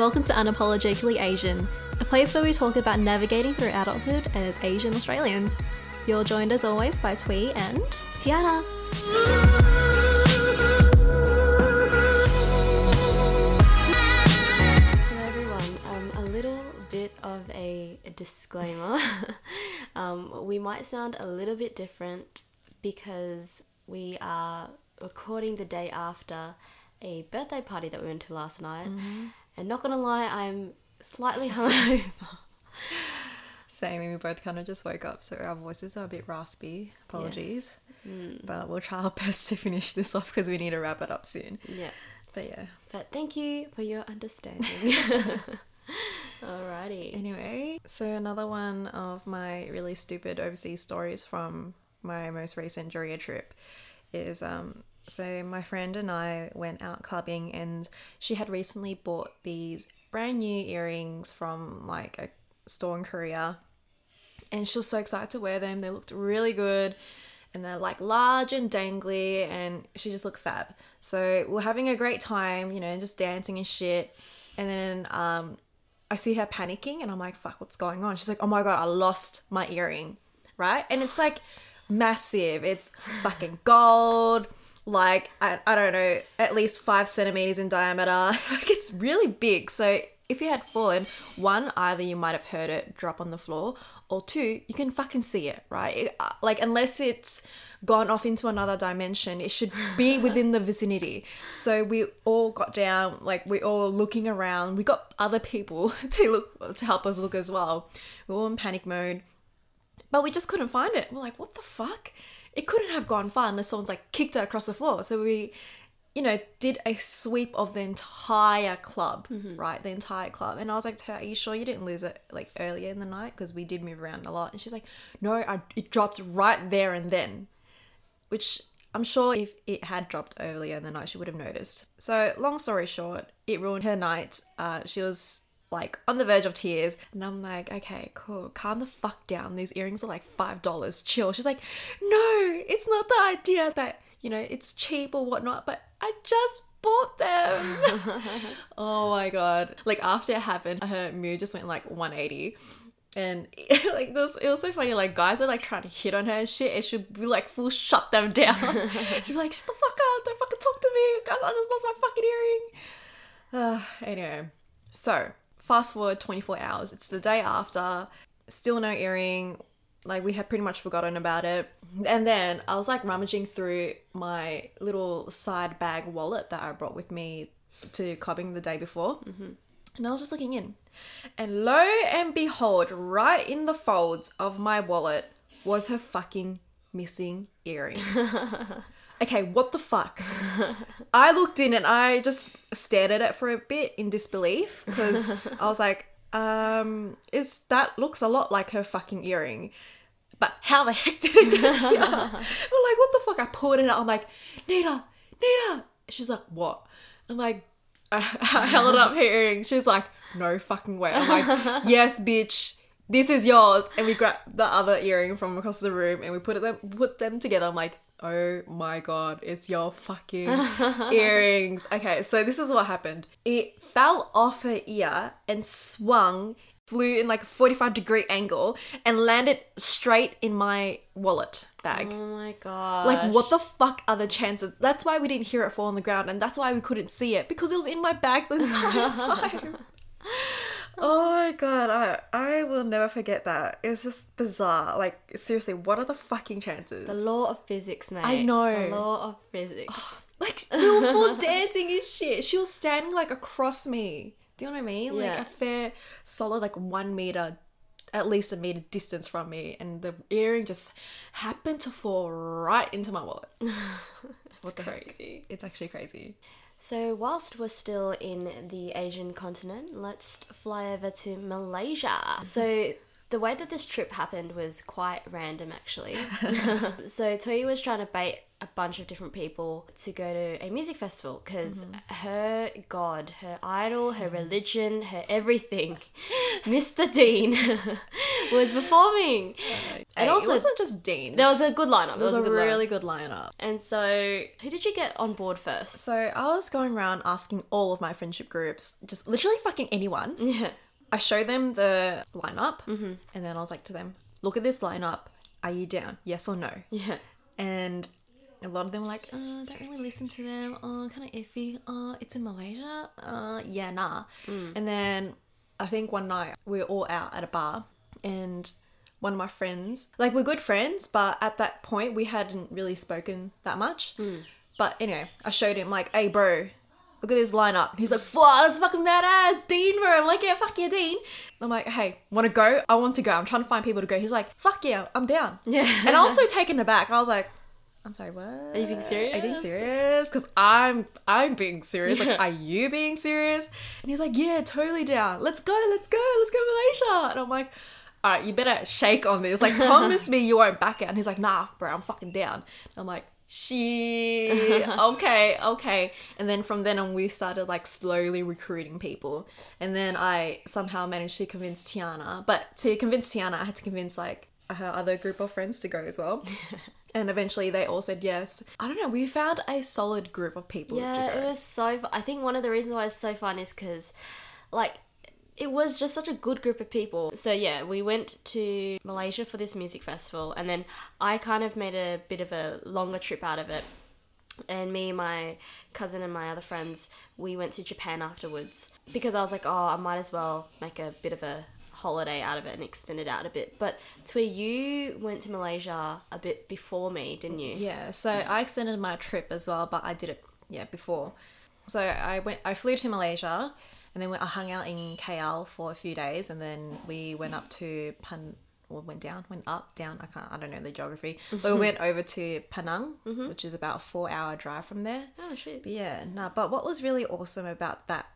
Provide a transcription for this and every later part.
Welcome to Unapologetically Asian, a place where we talk about navigating through adulthood as Asian Australians. You're joined as always by Twee and Tiana. Hello everyone. Um, a little bit of a disclaimer. um, we might sound a little bit different because we are recording the day after a birthday party that we went to last night. And not gonna lie, I'm slightly hungover. Same, and we both kind of just woke up, so our voices are a bit raspy. Apologies. But we'll try our best to finish this off because we need to wrap it up soon. yeah. But yeah. But thank you for your understanding. Alrighty. Anyway, so another one of my really stupid overseas stories from my most recent Korea trip is um so my friend and I went out clubbing and she had recently bought these brand new earrings from like a store in Korea and she was so excited to wear them. They looked really good and they're like large and dangly and she just looked fab. So we're having a great time, you know, just dancing and shit. And then um I see her panicking and I'm like, fuck, what's going on? She's like, oh my god, I lost my earring. Right? And it's like massive. It's fucking gold. Like, I, I don't know, at least five centimeters in diameter. like, it's really big. So, if you had fallen, one, either you might have heard it drop on the floor, or two, you can fucking see it, right? It- uh, like, unless it's gone off into another dimension, it should be within the vicinity. So we all got down, like we all looking around. We got other people to look to help us look as well. We were all in panic mode, but we just couldn't find it. We're like, what the fuck? It couldn't have gone far unless someone's like kicked her across the floor. So we you know, did a sweep of the entire club, right? The entire club. And I was like, to her, are you sure you didn't lose it like earlier in the night? Because we did move around a lot. And she's like, no, I, it dropped right there and then. Which I'm sure if it had dropped earlier in the night, she would have noticed. So, long story short, it ruined her night. Uh, she was like on the verge of tears. And I'm like, okay, cool. Calm the fuck down. These earrings are like $5. Chill. She's like, no, it's not the idea that, you know, it's cheap or whatnot, but I just bought them. oh my god. Like after it happened, her mood just went like 180. And like this, it was so funny. Like guys are like trying to hit on her and shit, and she'd be like full shut them down. she'd be like, "Shut the fuck up! Don't fucking talk to me, guys! I just lost my fucking earring." Uh, anyway, so fast forward 24 hours. It's the day after. Still no earring. Like we had pretty much forgotten about it. And then I was like rummaging through my little side bag wallet that I brought with me to clubbing the day before. Mm-hmm. And I was just looking in. And lo and behold, right in the folds of my wallet was her fucking missing earring. okay, what the fuck? I looked in and I just stared at it for a bit in disbelief because I was like, um, is that looks a lot like her fucking earring. But how the heck did it get here? I'm like, what the fuck? I pulled it out. I'm like, Nita, Nita. She's like, what? I'm like, I, I held up her earring. She's like, no fucking way. I'm like, yes, bitch. This is yours. And we grabbed the other earring from across the room and we put it them put them together. I'm like, oh my god, it's your fucking earrings. Okay, so this is what happened. It fell off her ear and swung, flew in like a 45 degree angle and landed straight in my wallet bag. Oh my god. Like, what the fuck are the chances? That's why we didn't hear it fall on the ground, and that's why we couldn't see it because it was in my bag the entire time. Oh my god, I I will never forget that. It was just bizarre. Like, seriously, what are the fucking chances? The law of physics, mate. I know. The law of physics. like, we were full dancing and shit. She was standing like across me. Do you know what I mean? Like Yeah. a fair, solid, like one meter, at least a meter distance from me, and the earring just happened to fall right into my wallet. What the heck? crazy. It's actually crazy. So, whilst we're still in the Asian continent, let's fly over to Malaysia. So, the way that this trip happened was quite random, actually. so, Toya was trying to bait a bunch of different people to go to a music festival because mm-hmm. her god, her idol, her mm-hmm. religion, her everything, Mr. Dean, was performing. and Hey, also it wasn't just Dean. There was a good lineup. There was, there a good lineup. really good lineup. And so, who did you get on board first? So I was going around asking all of my friendship groups, just literally fucking anyone. Yeah. I showed them the lineup, Mm-hmm. and then I was like to them, "Look at this lineup. Are you down? Yes or no?" Yeah. And a lot of them were like, uh, "Don't really listen to them. Oh, kind of iffy. Oh, it's in Malaysia. Uh, yeah, nah." Mm. And then I think one night we were all out at a bar, and one of my friends, like we're good friends, but at that point we hadn't really spoken that much. Mm. But anyway, I showed him like, "Hey, bro." Look at this lineup. He's like, wow, that's fucking badass. Dean, bro. I'm like, yeah, fuck yeah, Dean. I'm like, hey, want to go? I want to go. I'm trying to find people to go. He's like, fuck yeah, I'm down. Yeah. And also taken aback. I was like, I'm sorry, what? Are you being serious? Are you being serious? Because I'm I'm being serious. Yeah. Like, are you being serious? And he's like, yeah, totally down. Let's go, let's go, let's go Malaysia. And I'm like, all right, you better shake on this. Like, promise me you won't back out. And he's like, nah, bro, I'm fucking down. And I'm like, shit, okay, okay. And then from then on, we started like slowly recruiting people. And then I somehow managed to convince Tiana. But to convince Tiana, I had to convince like her other group of friends to go as well. and eventually they all said yes. I don't know, we found a solid group of people Yeah, it was so. I think one of the reasons why it's so fun is because, like, it was just such a good group of people. So yeah, we went to Malaysia for this music festival, and then I kind of made a bit of a longer trip out of it. And me, my cousin, and my other friends, we went to Japan afterwards because I was like, oh, I might as well make a bit of a holiday out of it and extend it out a bit. But where you went to Malaysia a bit before me, didn't you? Yeah, so I extended my trip as well, but I did it yeah before. So I went, I flew to Malaysia, and then I hung out in KL for a few days, and then we went up to Pan, or went down, went up, down. I can't, I don't know the geography, but we went over to Penang, mm-hmm. which is about a four-hour drive from there. Oh shit. But yeah, nah. But what was really awesome about that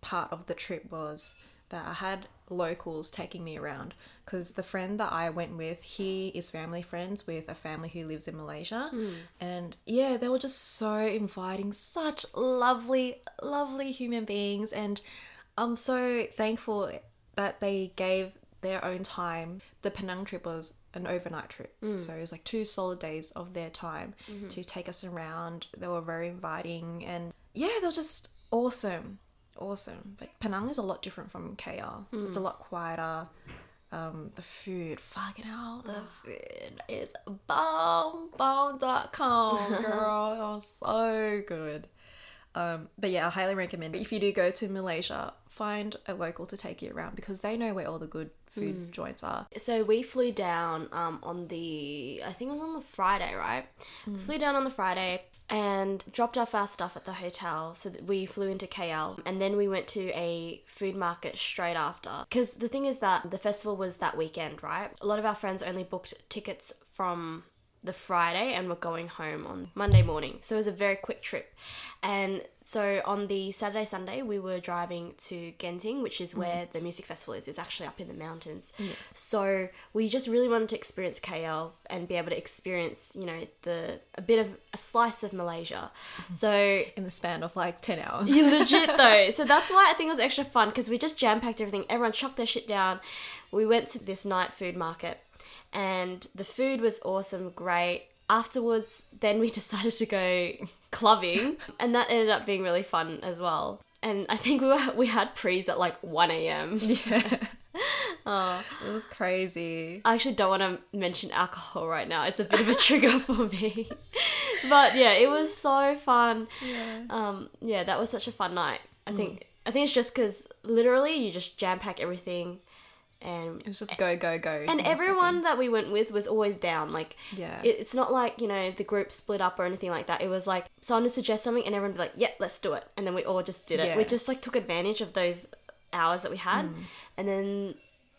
part of the trip was that I had locals taking me around because the friend that I went with, he is family friends with a family who lives in Malaysia, hmm. and yeah, they were just so inviting, such lovely, lovely human beings, and I'm so thankful that they gave their own time. The Penang trip was an overnight trip, hmm. so it was like two solid days of their time mm-hmm. to take us around. They were very inviting, and yeah, they were just awesome, awesome. But Penang is a lot different from KL. It's hmm. a lot quieter. Um, the food, fucking hell, the food is bomb, bomb.com, girl. it was so good. Um, but yeah, I highly recommend it. If you do go to Malaysia, find a local to take you around because they know where all the good food joints are. so we flew down um, on the I think it was on the Friday, right? Flew down on the Friday and dropped off our stuff at the hotel. So that we flew into KL and then we went to a food market straight after. Because the thing is that the festival was that weekend, right? A lot of our friends only booked tickets from the Friday and we're going home on Monday morning. So it was a very quick trip. And so on the Saturday, Sunday, we were driving to Genting, which is where mm. the music festival is. It's actually up in the mountains. So we just really wanted to experience KL and be able to experience, you know, the a bit of a slice of Malaysia. Mm-hmm. So In the span of like 10 hours. you legit though. So that's why I think it was extra fun because we just jam packed everything. Everyone chucked their shit down. We went to this night food market and the food was awesome, great. Afterwards, then we decided to go clubbing and that ended up being really fun as well. And I think we were we had prees at like 1 a.m. Yeah. oh, It was crazy. I actually don't want to mention alcohol right now. It's a bit of a trigger for me. but yeah, it was so fun. Yeah. Um, yeah, that was such a fun night. I think I think it's just because literally you just jam pack everything, and It was just go, go, go. and everyone that we went with was always down. Like Yeah. it, it's not like you know the group split up or anything like that. It was like someone would suggest something and everyone would be like, "Yeah, let's do it," and then we all just did it. We just like took advantage of those hours that we had, Mm. and then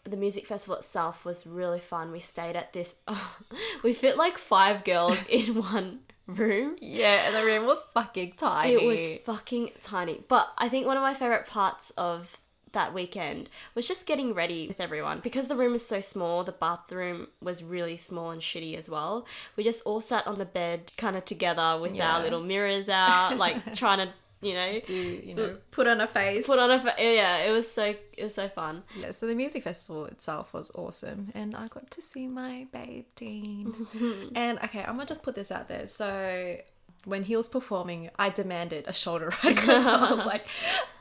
the music festival itself was really fun. We stayed at this. we fit like five girls in one room. Yeah, and the room was fucking tiny. It was fucking tiny. But I think one of my favorite parts of that weekend was just getting ready with everyone. Because the room is so small, the bathroom was really small and shitty as well. We just all sat on the bed kind of together with Yeah. our little mirrors out, like trying to you know, Do you know put on a face? put on a fa- yeah. It was so it was so fun. Yeah, so the music festival itself was awesome, and I got to see my babe Dean. and okay, I'm gonna just put this out there. So when he was performing, I demanded a shoulder ride because I was like,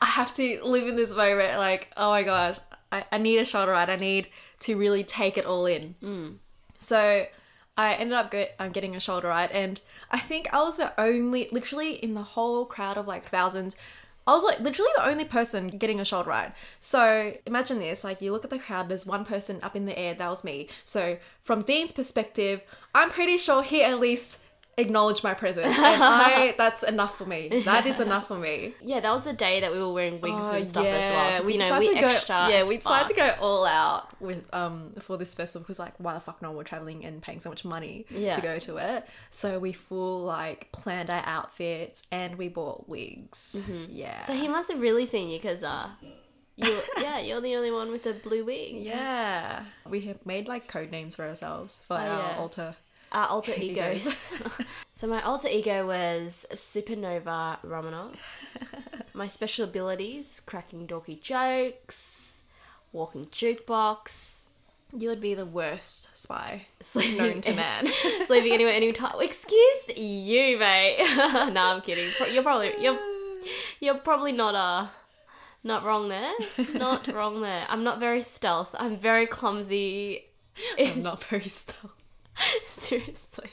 I have to live in this moment. Like, oh my gosh, I, I need a shoulder ride. I need to really take it all in. So I ended up get, um, getting a shoulder ride, and I think I was the only, literally in the whole crowd of like thousands, I was like literally the only person getting a shoulder ride. So imagine this like you look at the crowd, there's one person up in the air, that was me. So from Dean's perspective, I'm pretty sure he at least acknowledged my presence. And I that's enough for me. That is enough for me. Yeah, that was the day that we were wearing wigs Oh, and stuff as well. we you know, we to go. Yeah, we decided to go all out with um for this festival because like why the fuck no we're traveling and paying so much money Yeah. to go to it. So we full like planned our outfits and we bought wigs. Yeah. So he must have really seen you because uh, you yeah, you're the only one with a blue wig. yeah, we have made like code names for ourselves for our Oh, yeah. altar. Our alter egos. so my alter ego was Supernova Romanov. my special abilities: cracking dorky jokes, walking jukebox, You would be the worst spy sleeping known to man. sleeping anywhere, anytime. Excuse you, mate. nah, I'm kidding. You're probably you're you're probably not uh not wrong there. Not wrong there. I'm not very stealth. I'm very clumsy. I'm not very stealth. Seriously.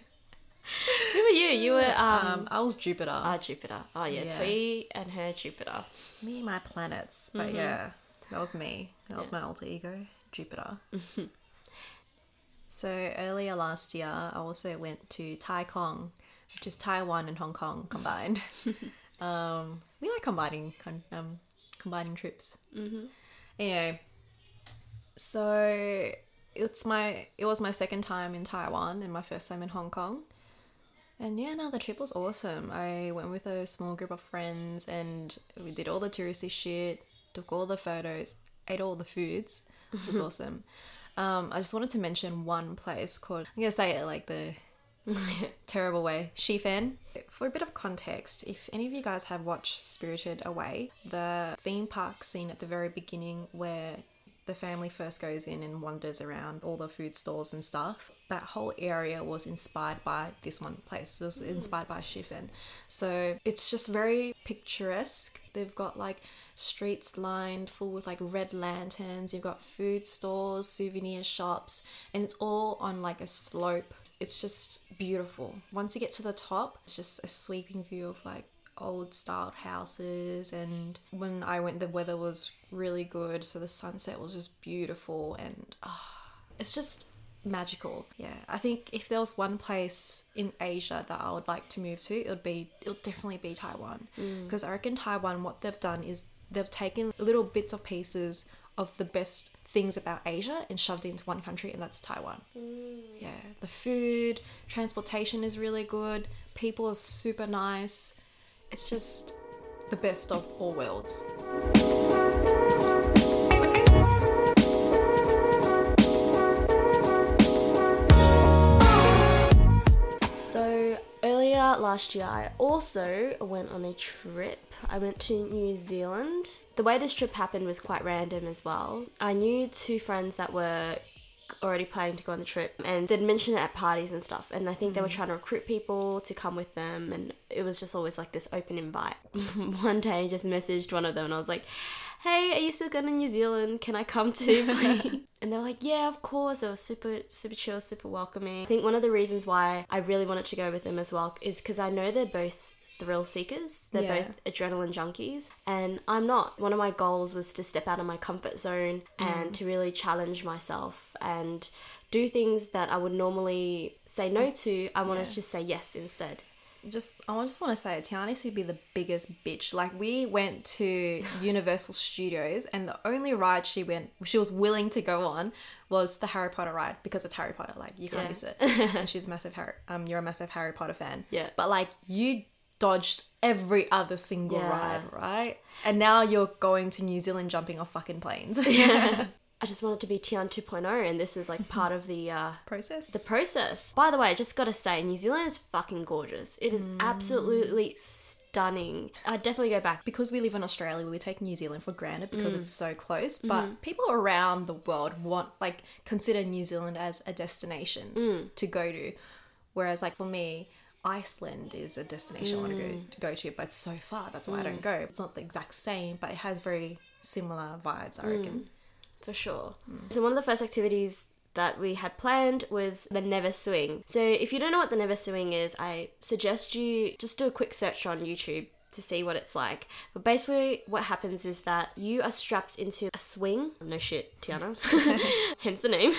Who were you? You were um, Um, I was Jupiter. ah Jupiter. Oh yeah, Yeah. Twee and her Jupiter. me and my planets. But yeah, that was me. That was my alter ego, Jupiter. so earlier last year, I also went to Tai Kong, which is Taiwan and Hong Kong combined. um, we like combining con- um, combining trips. Mm-hmm. Anyway, so it's my it was my second time in Taiwan and my first time in Hong Kong. And yeah, no, the trip was awesome. I went with a small group of friends and we did all the touristy shit, took all the photos, ate all the foods, which was awesome. Um, I just wanted to mention one place called, I'm to say it like the terrible way, Shifen. For a bit of context, if any of you guys have watched Spirited Away, the theme park scene at the very beginning where the family first goes in and wanders around all the food stores and stuff. That whole area was inspired by this one place. It was mm. inspired by Shifen. So it's just very picturesque. They've got like streets lined full with like red lanterns. You've got food stores, souvenir shops, and it's all on like a slope. It's just beautiful. Once you get to the top, it's just a sweeping view of like old styled houses and when I went the weather was really good so the sunset was just beautiful and ah, it's just magical. Yeah I think if there was one place in Asia that I would like to move to it would be it would definitely be Taiwan. Because I reckon Taiwan what they've done is they've taken little bits of pieces of the best things about Asia and shoved it into one country and that's Taiwan. Yeah the food transportation is really good people are super nice it's just the best of all worlds. So earlier last year, I also went on a trip. I went to New Zealand. The way this trip happened was quite random as well. I knew two friends that were already planning to go on the trip and they'd mention it at parties and stuff and I think they were mm. trying to recruit people to come with them and it was just always like this open invite. one day I just messaged one of them and I was like, Hey, are you still going to New Zealand? Can I come too, please? and they were like, Yeah, of course. They were super, super chill, super welcoming. I think one of the reasons why I really wanted to go with them as well is because I know they're both thrill seekers. They're Yeah. both adrenaline junkies, and I'm not. One of my goals was to step out of my comfort zone and to really challenge myself and do things that I would normally say no to. I wanted Yeah. to just say yes instead. Just I just want to say Tiana used to be the biggest bitch. Like we went to Universal Studios and the only ride she went she was willing to go on was the Harry Potter ride because it's Harry Potter. Like you can't Yeah. miss it. and she's a massive Harry um you're a massive Harry Potter fan. Yeah. But like you dodged every other single Yeah. ride, right? And now you're going to New Zealand jumping off fucking planes. yeah. I just wanted to be Tian 2.0, and this is like part of the uh, Process. the process. By the way, I just gotta say, New Zealand is fucking gorgeous. It is absolutely stunning. I'd definitely go back. because we live in Australia, we take New Zealand for granted Mm. because it's so close. Mm-hmm. But people around the world want like consider New Zealand as a destination Mm. to go to, whereas like for me. Iceland is a destination I want to go, Mm. to go to, but it's so far. That's why I don't mm. go. It's not the exact same, but it has very similar vibes, I reckon. Mm. For sure. Mm. So, one of the first activities that we had planned was the Nevis Swing. So, if you don't know what the Nevis Swing is, I suggest you just do a quick search on YouTube to see what it's like. But basically, what happens is that you are strapped into a swing. No shit, Tiana. Hence the name.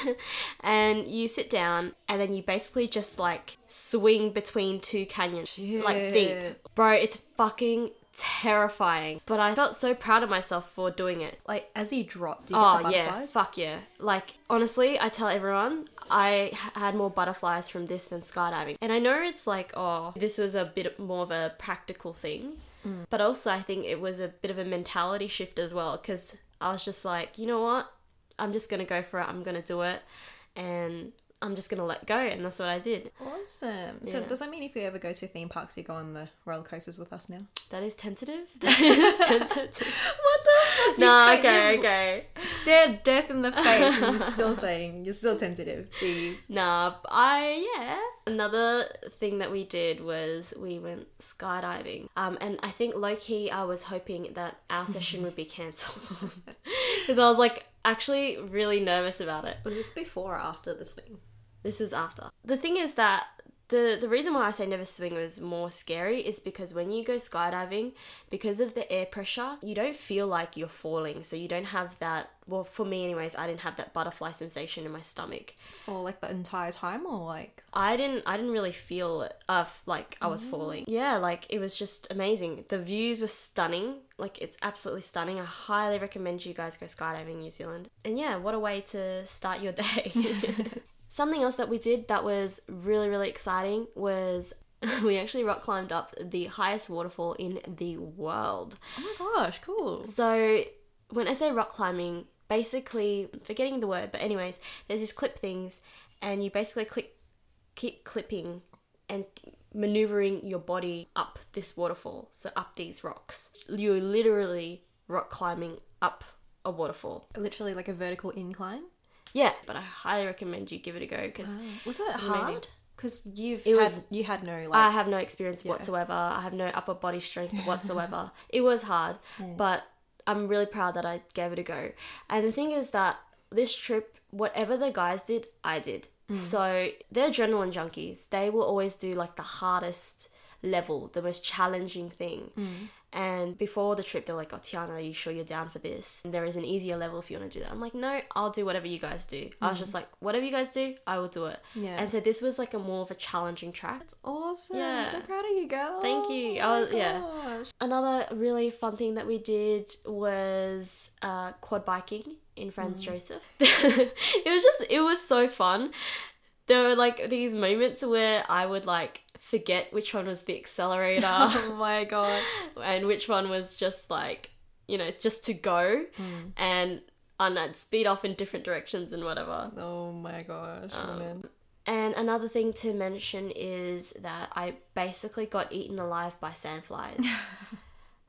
And you sit down, and then you basically just like swing between two canyons, like deep. Bro, it's fucking terrifying. But I felt so proud of myself for doing it. Like as he dropped, do you get oh, the Oh yeah, fuck yeah! Like honestly, I tell everyone I had more butterflies from this than skydiving, and I know it's like oh, this was a bit more of a practical thing, Mm. but also I think it was a bit of a mentality shift as well because I was just like, you know what, I'm just gonna go for it. I'm gonna do it, and I'm just gonna let go, and that's what I did. Awesome. So does that mean if you ever go to theme parks, you go on the roller coasters with us now? That is tentative. That is tentative. What the fuck? no, okay, okay. Stared death in the face and you're still saying you're still tentative. Please. Nah, I yeah. Another thing that we did was we went skydiving. Um, and I think low key I was hoping that our session would be cancelled because I was like actually really nervous about it. Was this before or after the swing? This is after. The thing is that the the reason why I say Nevis swing was more scary is because when you go skydiving, because of the air pressure, you don't feel like you're falling. So you don't have that. Well, for me, anyways, I didn't have that butterfly sensation in my stomach. Or like the entire time or like I didn't I didn't really feel it, uh like I was falling. Yeah, like it was just amazing. The views were stunning. Like it's absolutely stunning. I highly recommend you guys go skydiving in New Zealand. And yeah, what a way to start your day. Something else that we did that was really really exciting was we actually rock climbed up the highest waterfall in the world. Oh my gosh, cool. So when I say rock climbing, basically forgetting the word, but anyways, there's these clip things, and you basically click, keep clipping and maneuvering your body up this waterfall, so up these rocks. You're literally rock climbing up a waterfall. Literally like a vertical incline. Yeah, but I highly recommend you give it a go because Was that amazing. hard? Because you've It had was- you had no like I have no experience whatsoever. I have no upper body strength whatsoever. it was hard, but I'm really proud that I gave it a go. And the thing is that this trip, whatever the guys did, I did. Mm. So they're adrenaline junkies. They will always do like the hardest level, the most challenging thing. Mm. And before the trip, they're like, "Oh, Tiana, are you sure you're down for this? There is an easier level if you want to do that." I'm like, "No, I'll do whatever you guys do." I was just like, "Whatever you guys do, I will do it." Yeah. And so this was like a more of a challenging track. That's awesome. Yeah. So proud of you, girl. Thank you. Oh I my was- yeah. gosh. Another really fun thing that we did was uh, quad biking in Franz Josef. it was just, it was so fun. There were like these moments where I would like forget which one was the accelerator Oh my god. and which one was just like, you know, just to go and, and I'd speed off in different directions and whatever. Oh my gosh, Um. And another thing to mention is that I basically got eaten alive by sandflies.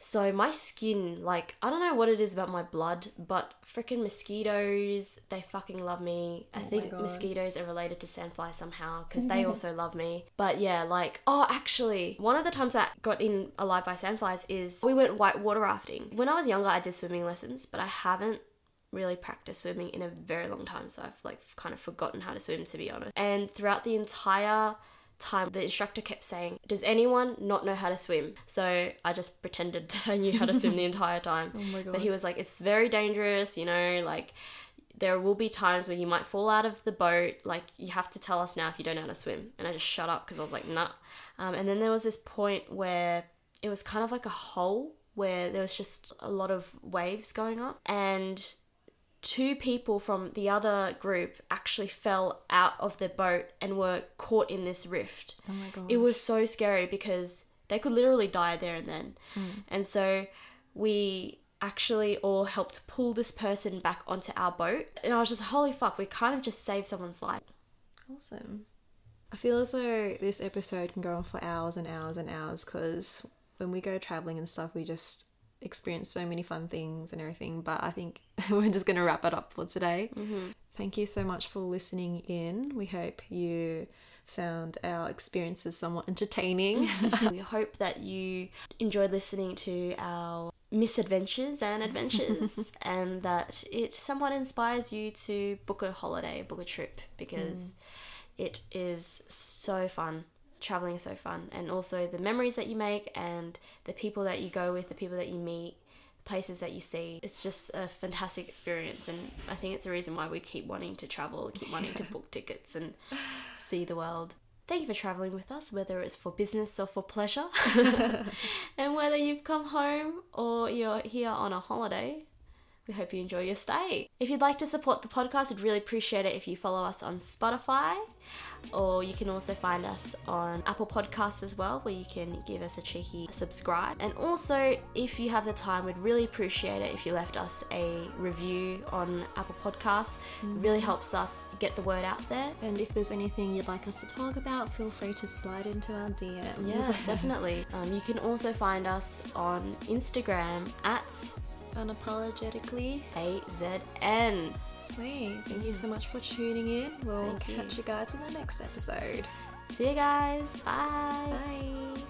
so my skin, like, I don't know what it is about my blood, but freaking mosquitoes, they fucking love me. I Oh think mosquitoes are related to sandflies somehow because they also love me. But yeah, like, oh, actually, one of the times I got in alive by sandflies is we went whitewater rafting. When I was younger, I did swimming lessons, but I haven't really practiced swimming in a very long time, so I've like kind of forgotten how to swim to be honest. And throughout the entire time, the instructor kept saying, "Does anyone not know how to swim?" So I just pretended that I knew how to swim the entire time. Oh my god. But he was like, "It's very dangerous, you know, like." There will be times where you might fall out of the boat. Like you have to tell us now if you don't know how to swim. And I just shut up because I was like, nah. Um, and then there was this point where it was kind of like a hole where there was just a lot of waves going up, and two people from the other group actually fell out of the boat and were caught in this rift. oh my god. It was so scary because they could literally die there and then. Mm. And so we actually all helped pull this person back onto our boat. And I was just, holy fuck, we kind of just saved someone's life. Awesome. I feel as though this episode can go on for hours and hours and hours because when we go traveling and stuff, we just experience so many fun things and everything. But I think we're just going to wrap it up for today. Mm-hmm. Thank you so much for listening in. We hope you found our experiences somewhat entertaining. we hope that you enjoyed listening to our misadventures and adventures and that it somewhat inspires you to book a holiday, book a trip because it is so fun. Traveling is so fun. And also the memories that you make and the people that you go with, the people that you meet, places that you see. It's just a fantastic experience and I think it's a reason why we keep wanting to travel, keep wanting to book tickets and see the world. Thank you for traveling with us, whether it's for business or for pleasure. and whether you've come home or you're here on a holiday, we hope you enjoy your stay. If you'd like to support the podcast, we'd really appreciate it if you follow us on Spotify, or you can also find us on Apple Podcasts as well, where you can give us a cheeky subscribe. And also, if you have the time, we'd really appreciate it if you left us a review on Apple Podcasts. It really helps us get the word out there. and if there's anything you'd like us to talk about, feel free to slide into our DMs. Yeah, definitely. Um, you can also find us on Instagram at Unapologetically. AZN. Sweet. Thank you so much for tuning in. We'll Thank you. catch you guys in the next episode. See you guys. Bye. Bye.